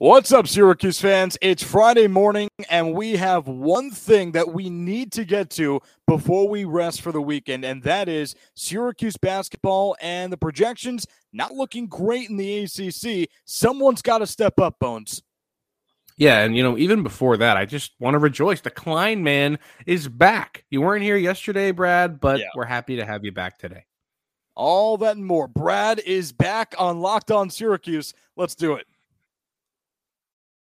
What's up, Syracuse fans? It's Friday morning, and we have one thing that we need to get to before we rest for the weekend, and that is Syracuse basketball and the projections not looking great in the ACC. Someone's got to step up, Bones. Yeah, and you know, even before that, I just want to rejoice. The Klein man is back. You weren't here yesterday, Brad, but yeah. we're happy to have you back today. All that and more. Brad is back on Locked On Syracuse. Let's do it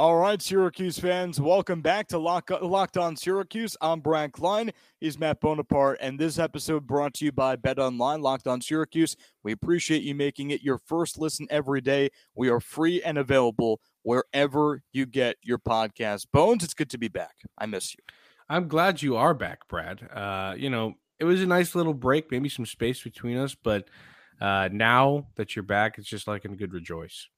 All right, Syracuse fans, welcome back to Lock- Locked On Syracuse. I'm Brad Klein. He's Matt Bonaparte, and this episode brought to you by Bet Online, Locked On Syracuse. We appreciate you making it your first listen every day. We are free and available wherever you get your podcast. Bones, it's good to be back. I miss you. I'm glad you are back, Brad. Uh, you know, it was a nice little break, maybe some space between us, but uh, now that you're back, it's just like a good rejoice.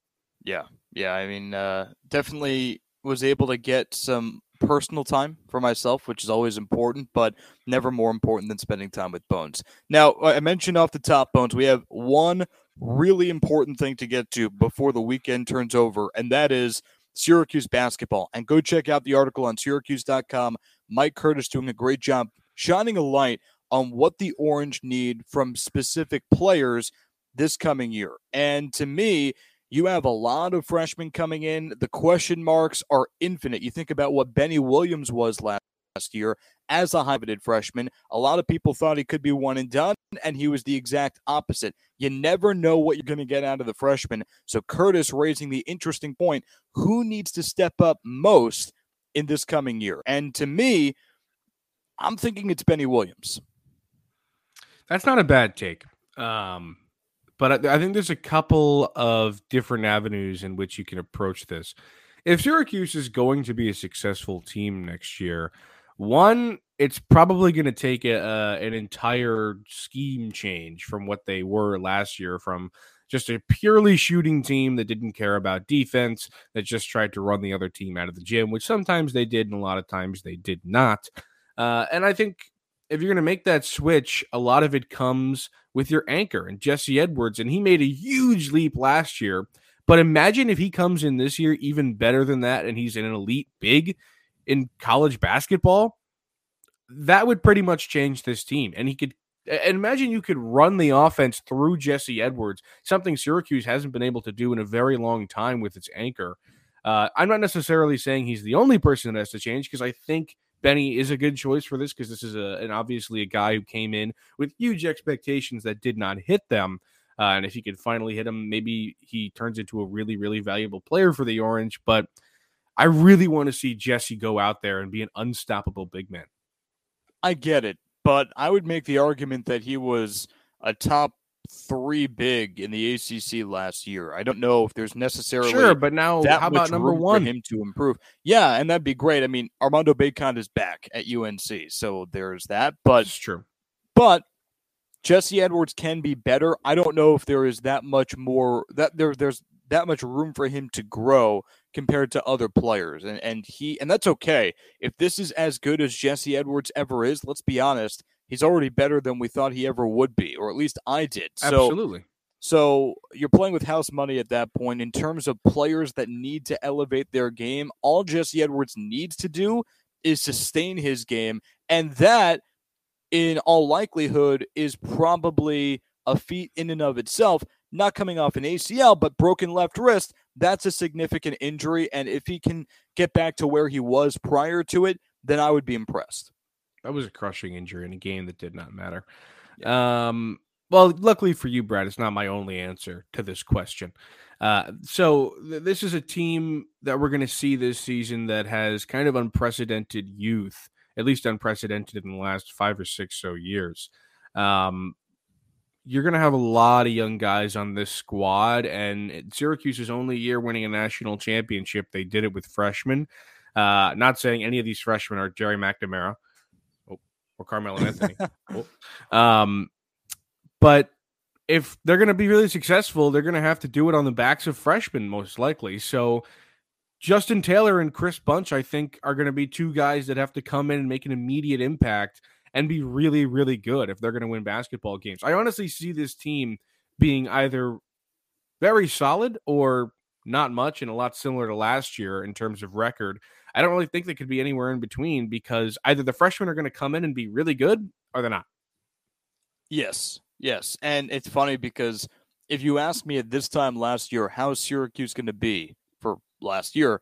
Yeah, yeah. I mean, uh, definitely was able to get some personal time for myself, which is always important, but never more important than spending time with Bones. Now, I mentioned off the top, Bones, we have one really important thing to get to before the weekend turns over, and that is Syracuse basketball. And go check out the article on syracuse.com. Mike Curtis doing a great job shining a light on what the Orange need from specific players this coming year. And to me, you have a lot of freshmen coming in. The question marks are infinite. You think about what Benny Williams was last year as a high freshman. A lot of people thought he could be one and done, and he was the exact opposite. You never know what you're going to get out of the freshman. So Curtis raising the interesting point who needs to step up most in this coming year? And to me, I'm thinking it's Benny Williams. That's not a bad take. Um, but I, I think there's a couple of different avenues in which you can approach this. If Syracuse is going to be a successful team next year, one, it's probably going to take a, an entire scheme change from what they were last year, from just a purely shooting team that didn't care about defense, that just tried to run the other team out of the gym, which sometimes they did and a lot of times they did not. Uh, and I think if you're going to make that switch, a lot of it comes with your anchor and Jesse Edwards. And he made a huge leap last year. But imagine if he comes in this year even better than that and he's an elite big in college basketball. That would pretty much change this team. And he could and imagine you could run the offense through Jesse Edwards, something Syracuse hasn't been able to do in a very long time with its anchor. Uh, I'm not necessarily saying he's the only person that has to change because I think Benny is a good choice for this because this is a, an obviously a guy who came in with huge expectations that did not hit them. Uh, and if he could finally hit him, maybe he turns into a really, really valuable player for the Orange. But I really want to see Jesse go out there and be an unstoppable big man. I get it, but I would make the argument that he was a top three big in the ACC last year. I don't know if there's necessarily sure, but now how about number one? For him to improve, yeah, and that'd be great. I mean, Armando Bacot is back at UNC, so there's that. But it's true. But Jesse Edwards can be better. I don't know if there is that much more that there there's that much room for him to grow compared to other players. And and he and that's okay. If this is as good as Jesse Edwards ever is, let's be honest, he's already better than we thought he ever would be, or at least I did. So, Absolutely. So you're playing with house money at that point in terms of players that need to elevate their game. All Jesse Edwards needs to do is sustain his game, and that, in all likelihood, is probably a feat in and of itself. Not coming off an ACL, but broken left wrist. That's a significant injury, and if he can get back to where he was prior to it, then I would be impressed. That was a crushing injury in a game that did not matter. Yeah. Um, well, luckily for you, Brad, it's not my only answer to this question. Uh, so th- this is a team that we're going to see this season that has kind of unprecedented youth, at least unprecedented in the last five or six so years. Um, you're going to have a lot of young guys on this squad. And Syracuse's only year winning a national championship, they did it with freshmen. Uh, not saying any of these freshmen are Gerry McNamara or Carmelo Anthony. oh. um, but if they're going to be really successful, they're going to have to do it on the backs of freshmen, most likely. So Justin Taylor and Chris Bunch, I think, are going to be two guys that have to come in and make an immediate impact and be really, really good if they're going to win basketball games. I honestly see this team being either very solid or not much and a lot similar to last year in terms of record. I don't really think they could be anywhere in between because either the freshmen are going to come in and be really good or they're not. Yes, yes. And it's funny because if you ask me at this time last year, how's Syracuse going to be for last year,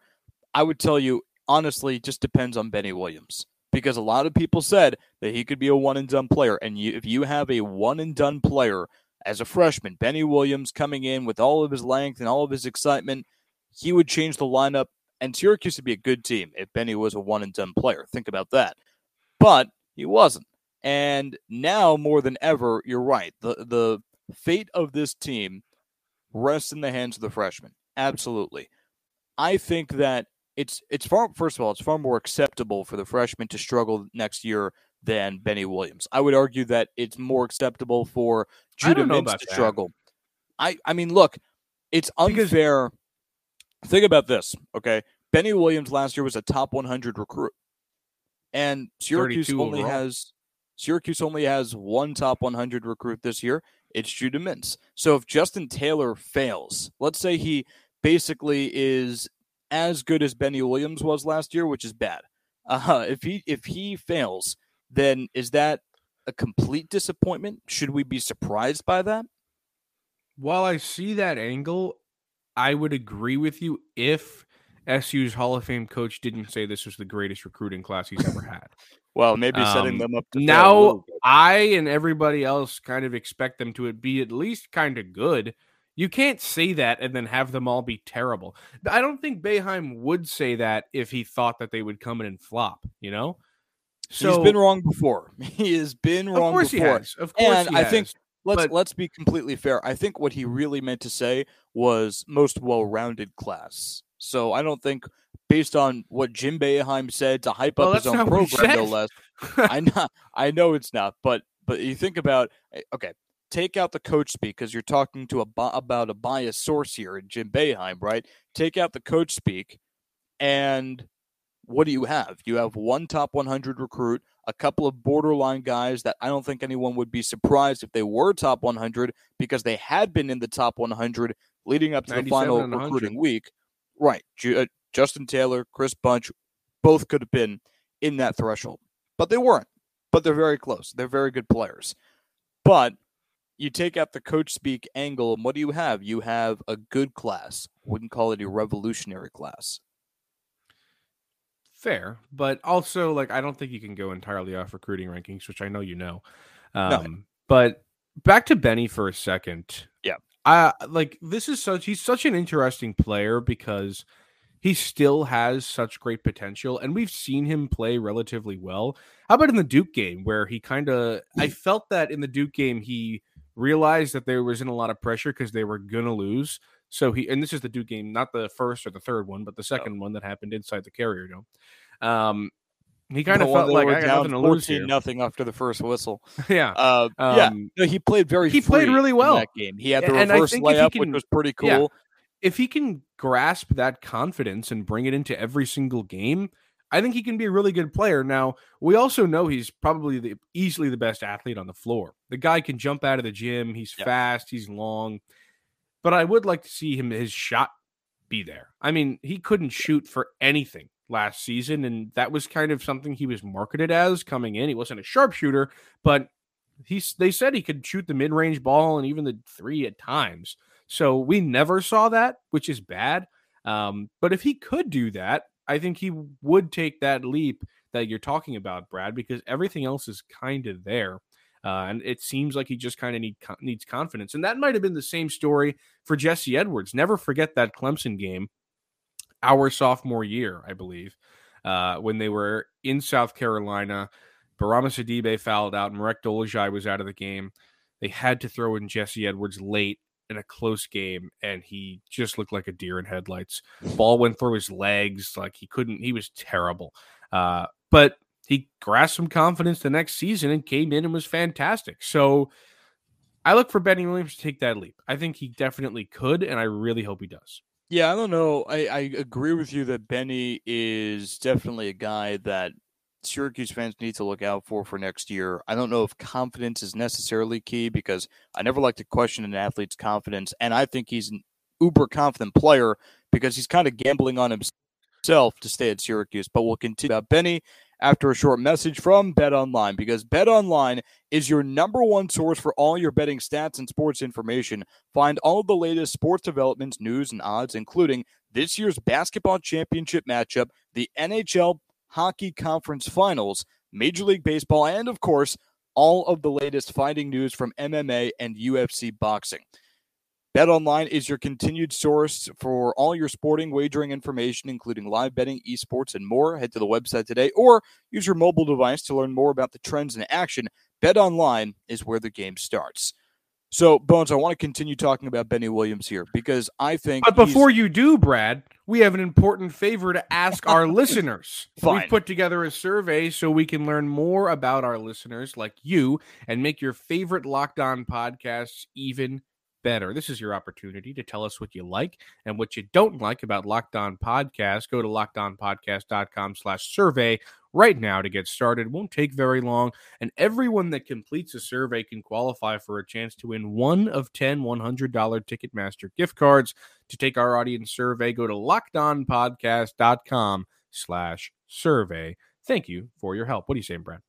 I would tell you honestly, just depends on Benny Williams because a lot of people said that he could be a one and done player. And you, if you have a one and done player as a freshman, Benny Williams coming in with all of his length and all of his excitement, he would change the lineup. And Syracuse would be a good team if Benny was a one and done player. Think about that. But he wasn't. And now more than ever, you're right. The the fate of this team rests in the hands of the freshmen. Absolutely. I think that it's it's far first of all it's far more acceptable for the freshman to struggle next year than Benny Williams. I would argue that it's more acceptable for Judah Mintz to that. struggle. I I mean, look, it's unfair. Because... Think about this, okay? Benny Williams last year was a top 100 recruit, and Syracuse only overall. has Syracuse only has one top 100 recruit this year. It's Judah Mintz. So if Justin Taylor fails, let's say he basically is as good as Benny Williams was last year, which is bad. Uh, if he if he fails, then is that a complete disappointment? Should we be surprised by that? While I see that angle, I would agree with you if SU's Hall of Fame coach didn't say this was the greatest recruiting class he's ever had. well, maybe um, setting them up to now. I and everybody else kind of expect them to be at least kind of good. You can't say that and then have them all be terrible. I don't think Boeheim would say that if he thought that they would come in and flop, you know? So, he's been wrong before. He has been wrong before. of course before. He has. Of course, and I has. think let's but, let's be completely fair. I think what he really meant to say was most well-rounded class. So I don't think, based on what Jim Boeheim said to hype well, up his own program, no less. I know, I know it's not, but but you think about eh, okay, take out the coach speak because you're talking to a about a biased source here in Jim Boeheim, right? Take out the coach speak, and what do you have? You have one top 100 recruit, a couple of borderline guys that I don't think anyone would be surprised if they were top 100 because they had been in the top 100 leading up to the final recruiting week. Right. uh, Justin Taylor, Chris Bunch, both could have been in that threshold, but they weren't. But they're very close. They're very good players. But you take out the coach speak angle, and what do you have? You have a good class. Wouldn't call it a revolutionary class. Fair, but also like I don't think you can go entirely off recruiting rankings, which I know you know. Um, no. But back to Benny for a second. Yeah, I like this is such he's such an interesting player because he still has such great potential, and we've seen him play relatively well. How about in the Duke game where he kind of I felt that in the Duke game he realized that there wasn't a lot of pressure because they were gonna lose. So he and this is the Duke game, not the first or the third one, but the second oh. one that happened inside the Carrier Dome. Um, he kind of felt like I got nothing to lose here. Nothing after the first whistle. yeah, uh, um, yeah. No, he played very. He played really well that game. He had the and reverse layup, can, which was pretty cool. Yeah, if he can grasp that confidence and bring it into every single game, I think he can be a really good player. Now, we also know he's probably the, easily the best athlete on the floor. The guy can jump out of the gym. He's yeah. fast. He's long. But I would like to see him his shot be there. I mean, he couldn't shoot for anything last season, and that was kind of something he was marketed as coming in. He wasn't a sharpshooter, but he's they said he could shoot the mid-range ball and even the three at times. So we never saw that, which is bad. Um, but if he could do that, I think he would take that leap that you're talking about, Brad, because everything else is kind of there. Uh, and it seems like he just kind of need, needs confidence. And that might have been the same story for Jesse Edwards. Never forget that Clemson game, our sophomore year, I believe, uh, when they were in South Carolina. Bourama Sidibe fouled out. Marek Dolezaj was out of the game. they had to throw in Jesse Edwards late in a close game, and he just looked like a deer in headlights. Ball went through his legs, like he couldn't. He was terrible. Uh, but he grasped some confidence the next season and came in and was fantastic. So I look for Benny Williams to take that leap. I think he definitely could, and I really hope he does. Yeah, I don't know. I, I agree with you that Benny is definitely a guy that Syracuse fans need to look out for for next year. I don't know if confidence is necessarily key because I never like to question an athlete's confidence, and I think he's an uber confident player because he's kind of gambling on himself to stay at Syracuse. But we'll continue about Benny after a short message from Bet Online because Bet Online is your number one source for all your betting stats and sports information. Find all the latest sports developments, news, and odds, including this year's basketball championship matchup, the NHL Hockey Conference Finals, Major League Baseball, and of course, all of the latest fighting news from MMA and UFC boxing. BetOnline is your continued source for all your sporting wagering information, including live betting, esports, and more. Head to the website today or use your mobile device to learn more about the trends in action. BetOnline is where the game starts. So, Bones, I want to continue talking about Benny Williams here because I think. But before you do, Brad, we have an important favor to ask our listeners. Fine. We've put together a survey so we can learn more about our listeners like you and make your favorite Locked On podcasts even better. This is your opportunity to tell us what you like and what you don't like about Locked On Podcast. Go to lockedonpodcast.com slash survey right now to get started. It won't take very long. And everyone that completes a survey can qualify for a chance to win one of 10 $100 Ticketmaster gift cards. To take our audience survey, go to lockedonpodcast.com slash survey. Thank you for your help. What are you saying, Brad?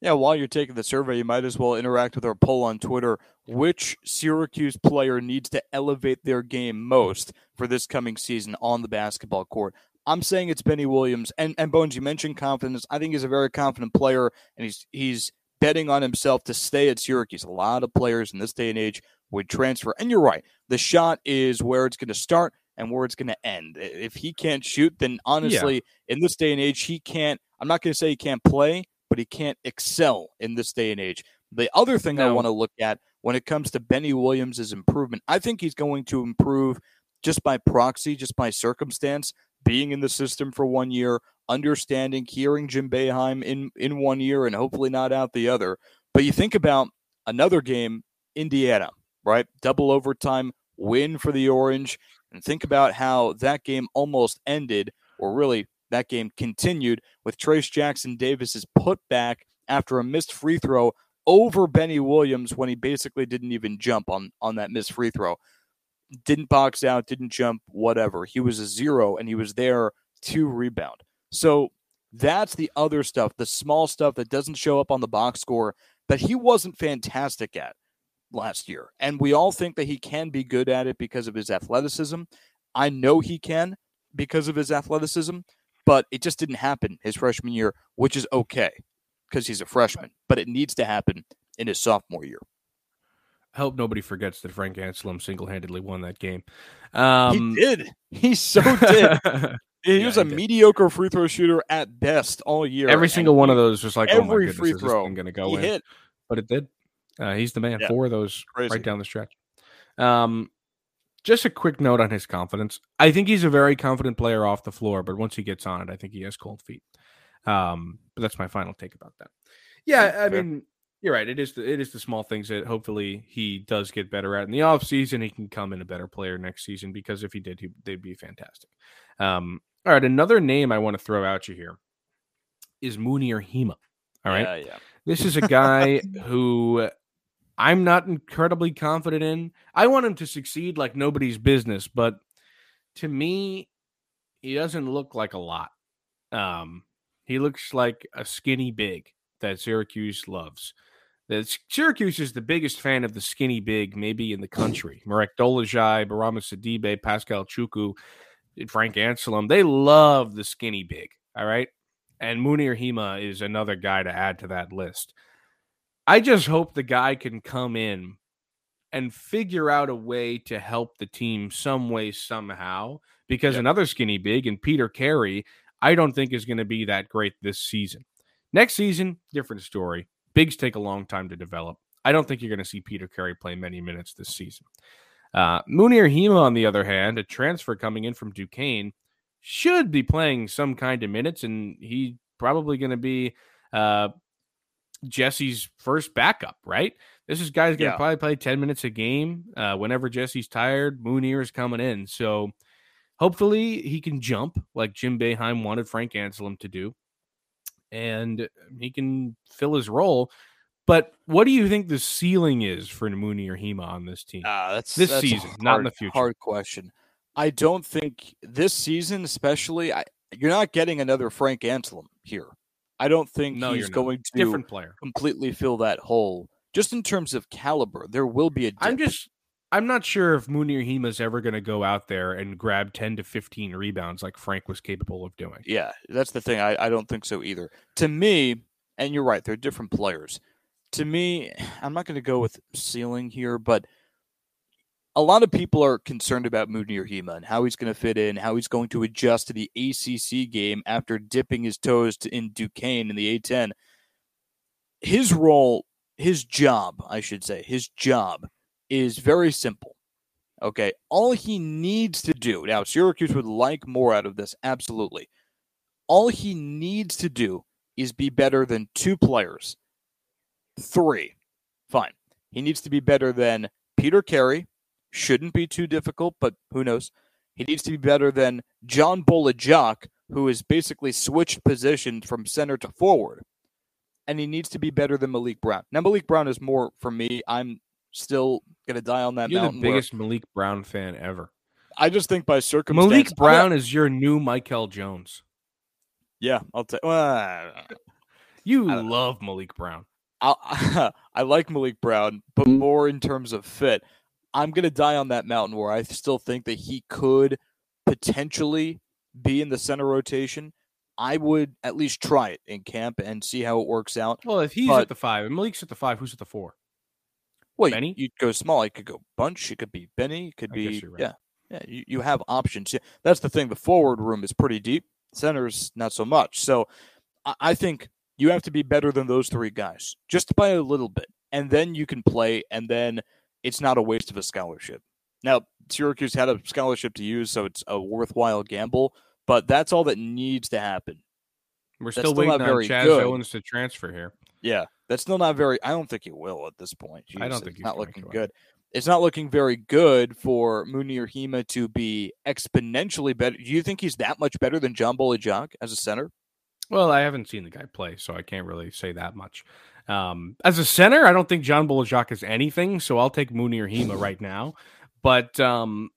Yeah, while you're taking the survey, you might as well interact with our poll on Twitter. Which Syracuse player needs to elevate their game most for this coming season on the basketball court? I'm saying it's Benny Williams. And and Bones, you mentioned confidence. I think he's a very confident player, and he's he's betting on himself to stay at Syracuse. A lot of players in this day and age would transfer. And you're right. The shot is where it's going to start and where it's going to end. If he can't shoot, then honestly, yeah. in this day and age, he can't. I'm not going to say he can't play, but he can't excel in this day and age. The other thing no. I want to look at when it comes to Benny Williams' improvement, I think he's going to improve just by proxy, just by circumstance, being in the system for one year, understanding, hearing Jim Boeheim in, in one year and hopefully not out the other. But you think about another game, Indiana, right? Double overtime win for the Orange. And think about how that game almost ended, or really that game continued with Trayce Jackson Davis's putback after a missed free throw over Benny Williams when he basically didn't even jump on on that missed free throw. Didn't box out, didn't jump, whatever. He was a zero and he was there to rebound. So that's the other stuff, the small stuff that doesn't show up on the box score that he wasn't fantastic at last year. And we all think that he can be good at it because of his athleticism. I know he can because of his athleticism, but it just didn't happen his freshman year, which is okay because he's a freshman, but it needs to happen in his sophomore year. I hope nobody forgets that Frank Anselem single handedly won that game. Um, he did. He so did. He yeah, was a mediocre free throw shooter at best all year. Every single one of those was like, every oh my goodness, free throw going to go he in. hit. But it did. Uh, he's the man. Yeah. Four of those Crazy. right down the stretch. Um, just a quick note on his confidence. I think he's a very confident player off the floor, but once he gets on it, I think he has cold feet. Um, but that's my final take about that. Yeah, I Fair. mean, you're right. It is the it is the small things that hopefully he does get better at in the off season. He can come in a better player next season because if he did, he, they'd be fantastic. Um, all right, another name I want to throw out you here is Mounir Hima. All right, Yeah, yeah. this is a guy who I'm not incredibly confident in. I want him to succeed like nobody's business, but to me, he doesn't look like a lot. Um, he looks like a skinny big that Syracuse loves. That Syracuse is the biggest fan of the skinny big, maybe in the country. Marek Dolezaj, Bourama Sidibe, Paschal Chukwu, Frank Anselem. They love the skinny big. All right. And Mounir Hima is another guy to add to that list. I just hope the guy can come in and figure out a way to help the team some way, somehow. Because Yep. another skinny big and Peter Carey, I don't think is going to be that great this season. Next season, different story. Bigs take a long time to develop. I don't think you're going to see Peter Carey play many minutes this season. Uh, Mounir Hima, on the other hand, a transfer coming in from Duquesne, should be playing some kind of minutes, and he's probably going to be uh, Jesse's first backup, right? This is guy's going to yeah. probably play 10 minutes a game. Uh, whenever Jesse's tired, Mounir is coming in. So hopefully he can jump like Jim Boeheim wanted Frank Anselem to do, and he can fill his role. But what do you think the ceiling is for Mounir Hima on this team? Uh, that's this that's season, hard, not in the future. Hard question. I don't think this season, especially, I, you're not getting another Frank Anselem here. I don't think no, he's going to different player completely fill that hole. Just in terms of caliber, there will be a. I'm just. I'm not sure if Mounir Hima's ever going to go out there and grab 10 to 15 rebounds like Frank was capable of doing. Yeah, that's the thing. I, I don't think so either. To me, and you're right, they're different players. To me, I'm not going to go with ceiling here, but a lot of people are concerned about Mounir Hima and how he's going to fit in, how he's going to adjust to the ACC game after dipping his toes in Duquesne in the A10. His role, his job, I should say, his job is very simple. Okay, all he needs to do now, Syracuse would like more out of this, absolutely. All he needs to do is be better than two players. Three, fine. He needs to be better than Peter Carey, Shouldn't be too difficult, but who knows? He needs to be better than John Bol-Ajak, who has basically switched positions from center to forward. And he needs to be better than Maliq Brown. Now, Maliq Brown is more for me. I'm still gonna die on that You're mountain. the biggest Maliq Brown fan ever. I just think by circumstance, Maliq Brown is your new Michael Jones. Yeah, I'll take. Well, you love Maliq Brown. I I like Maliq Brown, but mm. more in terms of fit. I'm going to die on that mountain where I still think that he could potentially be in the center rotation. I would at least try it in camp and see how it works out. Well, if he's but, at the five and Maliq's at the five, who's at the four? Well, Benny? you'd go small. It could go bunch. It could be Benny. It could I be right. yeah, yeah. You, you have options. Yeah, That's the thing. The forward room is pretty deep. Centers not so much. So I, I think you have to be better than those three guys just by a little bit, and then you can play. And then it's not a waste of a scholarship. Now, Syracuse had a scholarship to use, so it's a worthwhile gamble, but that's all that needs to happen. We're still, still waiting on Chaz good. Owens to transfer here. Yeah, that's still not very. I don't think he will at this point. Jeez, I don't think he's not looking good. It's not looking very good for Mounir Hima to be exponentially better. Do you think he's that much better than John Bol-Ajak as a center? Well, I haven't seen the guy play, so I can't really say that much. Um, as a center, I don't think John Bol-Ajak is anything, so I'll take Mounir Hima right now. But um,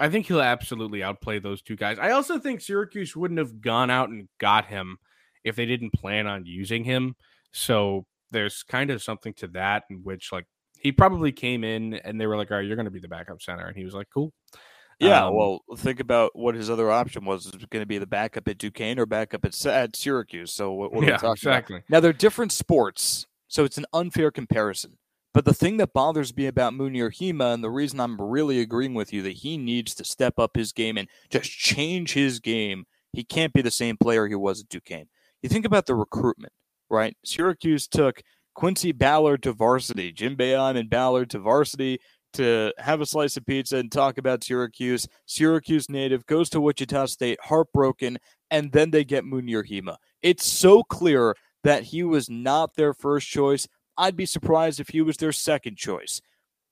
I think he'll absolutely outplay those two guys. I also think Syracuse wouldn't have gone out and got him if they didn't plan on using him. So there's kind of something to that in which like he probably came in and they were like, "All right, you're going to be the backup center," and he was like, "Cool." Yeah, um, well, think about what his other option was. Is going to be the backup at Duquesne or backup at, at Syracuse. So what, what yeah, exactly. About? Now they're different sports, so it's an unfair comparison. But the thing that bothers me about Mounir Hima, and the reason I'm really agreeing with you that he needs to step up his game and just change his game, he can't be the same player he was at Duquesne. You think about the recruitment, right? Syracuse took Quincy Ballard to varsity, Jim Boeheim and Ballard to varsity to have a slice of pizza and talk about Syracuse. Syracuse native goes to Wichita State, heartbroken, and then they get Mounir Hima. It's so clear that he was not their first choice. I'd be surprised if he was their second choice.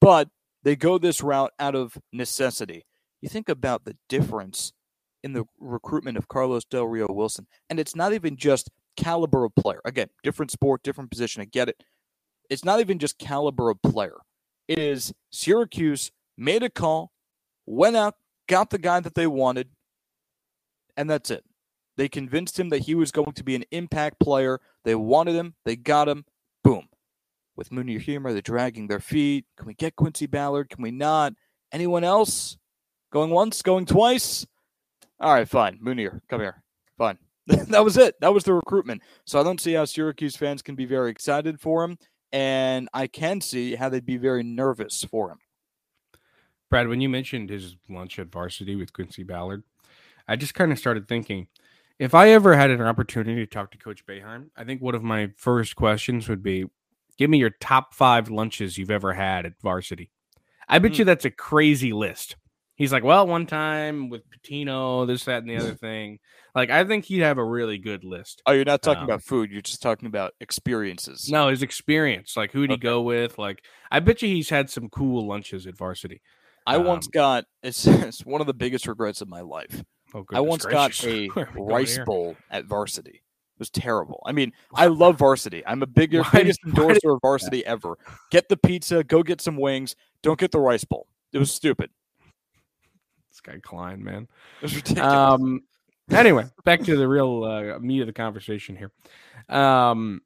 But they go this route out of necessity. You think about the difference in the recruitment of Carlos Del Rio Wilson, and it's not even just caliber of player. Again, different sport, different position. I get it. It's not even just caliber of player is Syracuse made a call, went out, got the guy that they wanted, and that's it. They convinced him that he was going to be an impact player. They wanted him, they got him. Boom. With Mounir Hima, they're dragging their feet. Can we get Quincy Ballard? Can we not? Anyone else? Going once, going twice? All right, fine. Mounir, come here. Fine. that was it. That was the recruitment. So I don't see how Syracuse fans can be very excited for him and I can see how they'd be very nervous for him. Brad, when you mentioned his lunch at varsity with Quincy Ballard, I just kind of started thinking if I ever had an opportunity to talk to Coach Boeheim, I think one of my first questions would be Give me your top five lunches you've ever had at varsity. I bet Mm. you that's a crazy list. He's like, well, one time with Pitino, this, that, and the other thing. Like, I think he'd have a really good list. Oh, you're not talking Um, about food. You're just talking about experiences. No, his experience. Like, who'd he go with? Like, I bet you he's had some cool lunches at varsity. I once um, got it's, it's one of the biggest regrets of my life. Oh, I once gracious. got a Where are we going rice here? bowl at varsity. It was terrible. I mean, I love varsity. I'm a bigger, Why biggest did- endorser of varsity ever. Get the pizza, go get some wings. Don't get the rice bowl. It was stupid. Guy Klein, man. Was ridiculous. Um. Anyway, back to the real uh, meat of the conversation here. Um.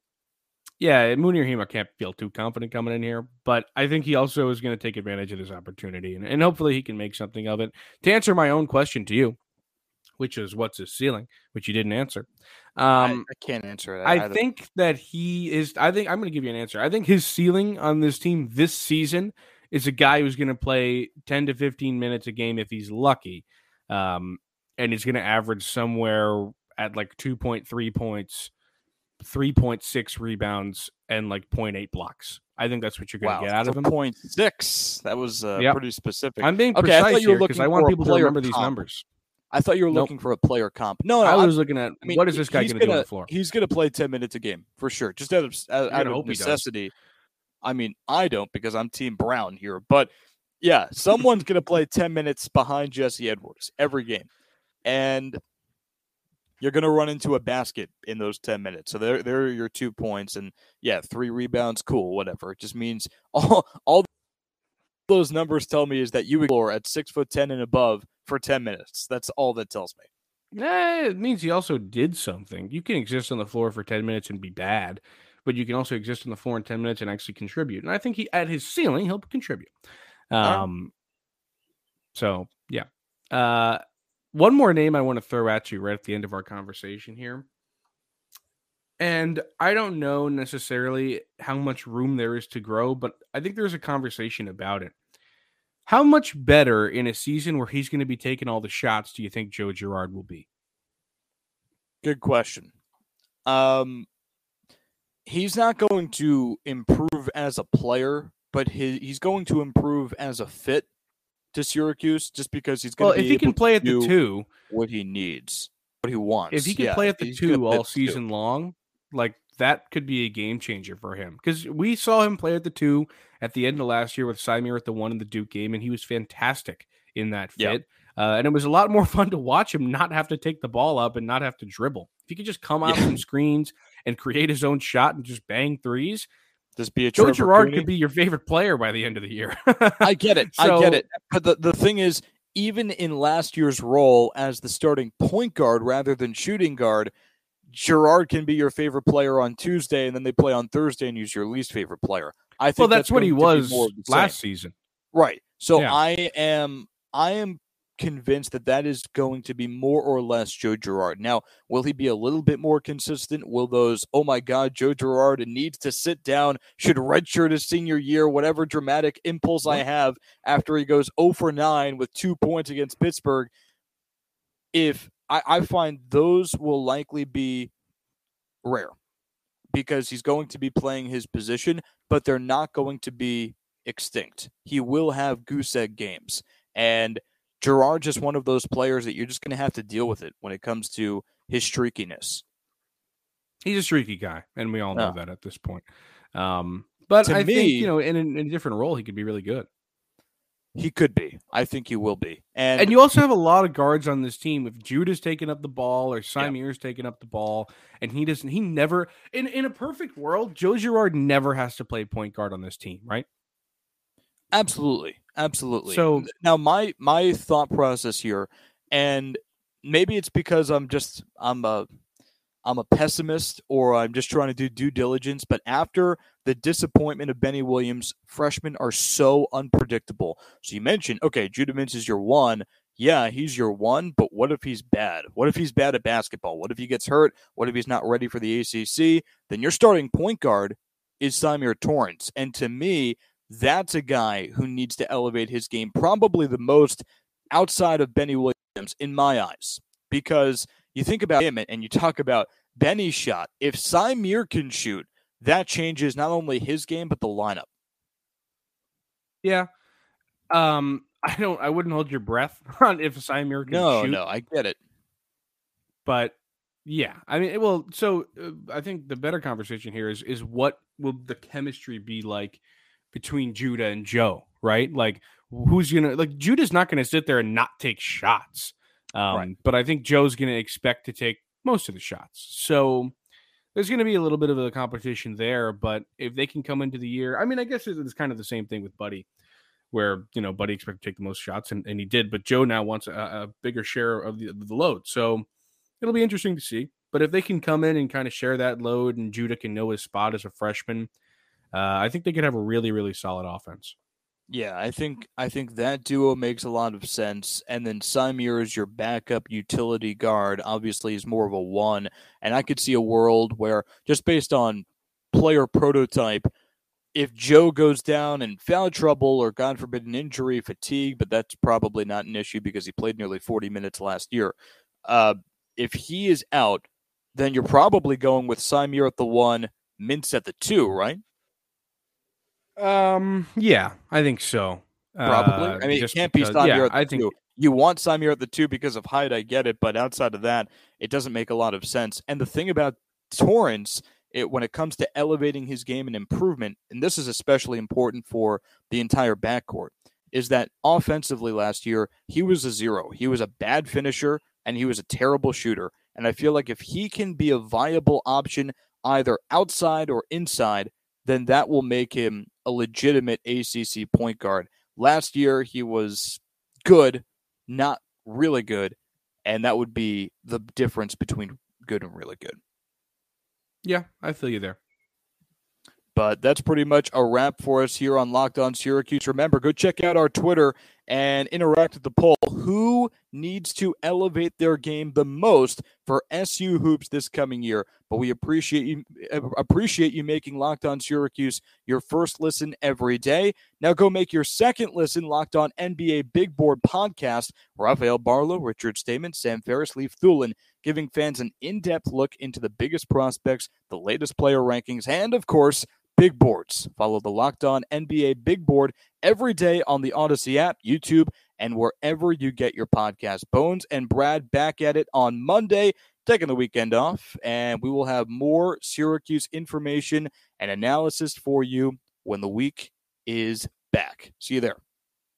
Yeah, Mounir Hima can't feel too confident coming in here, but I think he also is going to take advantage of this opportunity, and, and hopefully he can make something of it. To answer my own question to you, which is what's his ceiling, which you didn't answer. Um, I can't answer it. I either. think that he is. I think I'm going to give you an answer. I think his ceiling on this team this season is a guy who's going to play 10 to 15 minutes a game if he's lucky, um, and he's going to average somewhere at like 2.3 points, 3.6 rebounds, and like 0.8 blocks. I think that's what you're going wow, to get out of him. point six. That was uh, Yep. pretty specific. I'm being Okay, I precise here because I want people to remember these numbers. I thought you were Nope. looking for a player comp. No, no, I I'm- was looking at I mean, what is this guy going to do on the floor? He's going to play 10 minutes a game for sure, just out of, out, out of necessity. I mean, I don't because I'm Team Brown here, but yeah, someone's going to play 10 minutes behind Jesse Edwards every game. And you're going to run into a basket in those 10 minutes. So there, there are your two points. And yeah, three rebounds, cool, whatever. It just means all, all those numbers tell me is that you explore at six foot 10 and above for 10 minutes. That's all that tells me. Eh, it means he also did something. You can exist on the floor for 10 minutes and be bad, but you can also exist on the floor in 10 minutes and actually contribute. And I think he at his ceiling, he'll contribute. Um so yeah. Uh one more name I want to throw at you right at the end of our conversation here. And I don't know necessarily how much room there is to grow, but I think there's a conversation about it. How much better in a season where he's going to be taking all the shots do you think Joe Girard will be? Good question. Um, he's not going to improve as a player, but he, he's going to improve as a fit to Syracuse just because he's going Well, to if he able can play at the two, what he needs, what he wants. if he can yeah, play at the two all the two. season long, like that could be a game changer for him. Because we saw him play at the two at the end of last year with Symir at the one in the Duke game, and he was fantastic in that fit. Yep. Uh, and it was a lot more fun to watch him not have to take the ball up and not have to dribble. If he could just come out Yeah. from screens and create his own shot and just bang threes, Just be a Joe Trevor Girard Cooney. could be your favorite player by the end of the year. I get it. I get it. But the, the thing is, even in last year's role as the starting point guard rather than shooting guard, Girard can be your favorite player on Tuesday, and then they play on Thursday and use your least favorite player. I think well, that's, what he going to be was same. last season. Right. So Yeah. I am I am convinced that that is going to be more or less Joe Girard. Now, will he be a little bit more consistent? Will those oh my god, Joe Girard needs to sit down, should redshirt his senior year, whatever dramatic impulse I have after he goes 0 for 9 with 2 points against Pittsburgh, if I, I find those will likely be rare because he's going to be playing his position, but they're not going to be extinct. He will have goose egg games. And Girard's just one of those players that you're just going to have to deal with it when it comes to his streakiness. He's a streaky guy, and we all know Yeah. that at this point. Um, but To I me- think you know, in, a- in a different role, he could be really good. He could be. I think he will be. And, And you also have a lot of guards on this team. If Jude is taking up the ball or Symir's taking up the ball, and he doesn't, he never in in a perfect world, Joe Girard never has to play point guard on this team, right? Absolutely, absolutely. So- now my my thought process here, and maybe it's because I'm just I'm a I'm a pessimist or I'm just trying to do due diligence. But after the disappointment of Benny Williams, freshmen are so unpredictable. So you mentioned okay, Judah Mintz is your one. Yeah, he's your one, but what if he's bad? What if he's bad at basketball? What if he gets hurt? What if he's not ready for the ACC? Then your starting point guard is Symir Torrence. And to me, that's a guy who needs to elevate his game probably the most outside of Benny Williams in my eyes. Because you think about him and you talk about Benny's shot. If Symir can shoot, that changes not only his game but the lineup. Yeah. Um, I don't. I wouldn't hold your breath on if Symir can No, shoot, no, no, I get it. but yeah, I mean, well, so uh, I think the better conversation here is is what will the chemistry be like between Judah and Joe, right? Like, who's gonna like Judah's not gonna sit there and not take shots, um, Right. but I think Joe's gonna expect to take most of the shots. So there's going to be a little bit of a competition there, but if they can come into the year, I mean, I guess it's kind of the same thing with Buddy, where you know Buddy expected to take the most shots, and, and he did, but Joe now wants a, a bigger share of the, of the load, so it'll be interesting to see. But if they can come in and kind of share that load, and Judah can know his spot as a freshman, uh, I think they could have a really, really solid offense. Yeah, I think I think that duo makes a lot of sense. And then Symir is your backup utility guard. Obviously, he's more of a one. And I could see a world where, just based on player prototype, if Joe goes down in foul trouble or, God forbid, an injury, fatigue, but that's probably not an issue because he played nearly 40 minutes last year. Uh, if he is out, then you're probably going with Symir at the one, Mintz at the two, right? Um, yeah, I think so. Probably. Uh, I mean, it can't be because- Symir yeah, at the I think two. You want Symir at the two because of height. I get it, but outside of that, it doesn't make a lot of sense. And the thing about Torrence, it when it comes to elevating his game and improvement, and this is especially important for the entire backcourt, is that offensively last year he was a zero. He was a bad finisher and he was a terrible shooter. And I feel like if he can be a viable option either outside or inside, then that will make him a legitimate ACC point guard. Last year, he was good, not really good. And that would be the difference between good and really good. yeah, I feel you there. But that's pretty much a wrap for us here on Locked On Syracuse. Remember, go check out our Twitter and interact with the poll. Who needs to elevate their game the most for SU hoops this coming year? But we appreciate you uh, appreciate you making Locked On Syracuse your first listen every day. Now go make your second listen Locked On NBA Big Board podcast. Rafael Barlowe, Richard Stayman, Sam Ferris, Leif Thulin, giving fans an in-depth look into the biggest prospects, the latest player rankings, and of course big boards. Follow the Locked On NBA Big Board every day on the Odyssey app, YouTube, and wherever you get your podcast. Bones and Brad back at it on Monday, taking the weekend off, and we will have more Syracuse information and analysis for you when the week is back. See you there.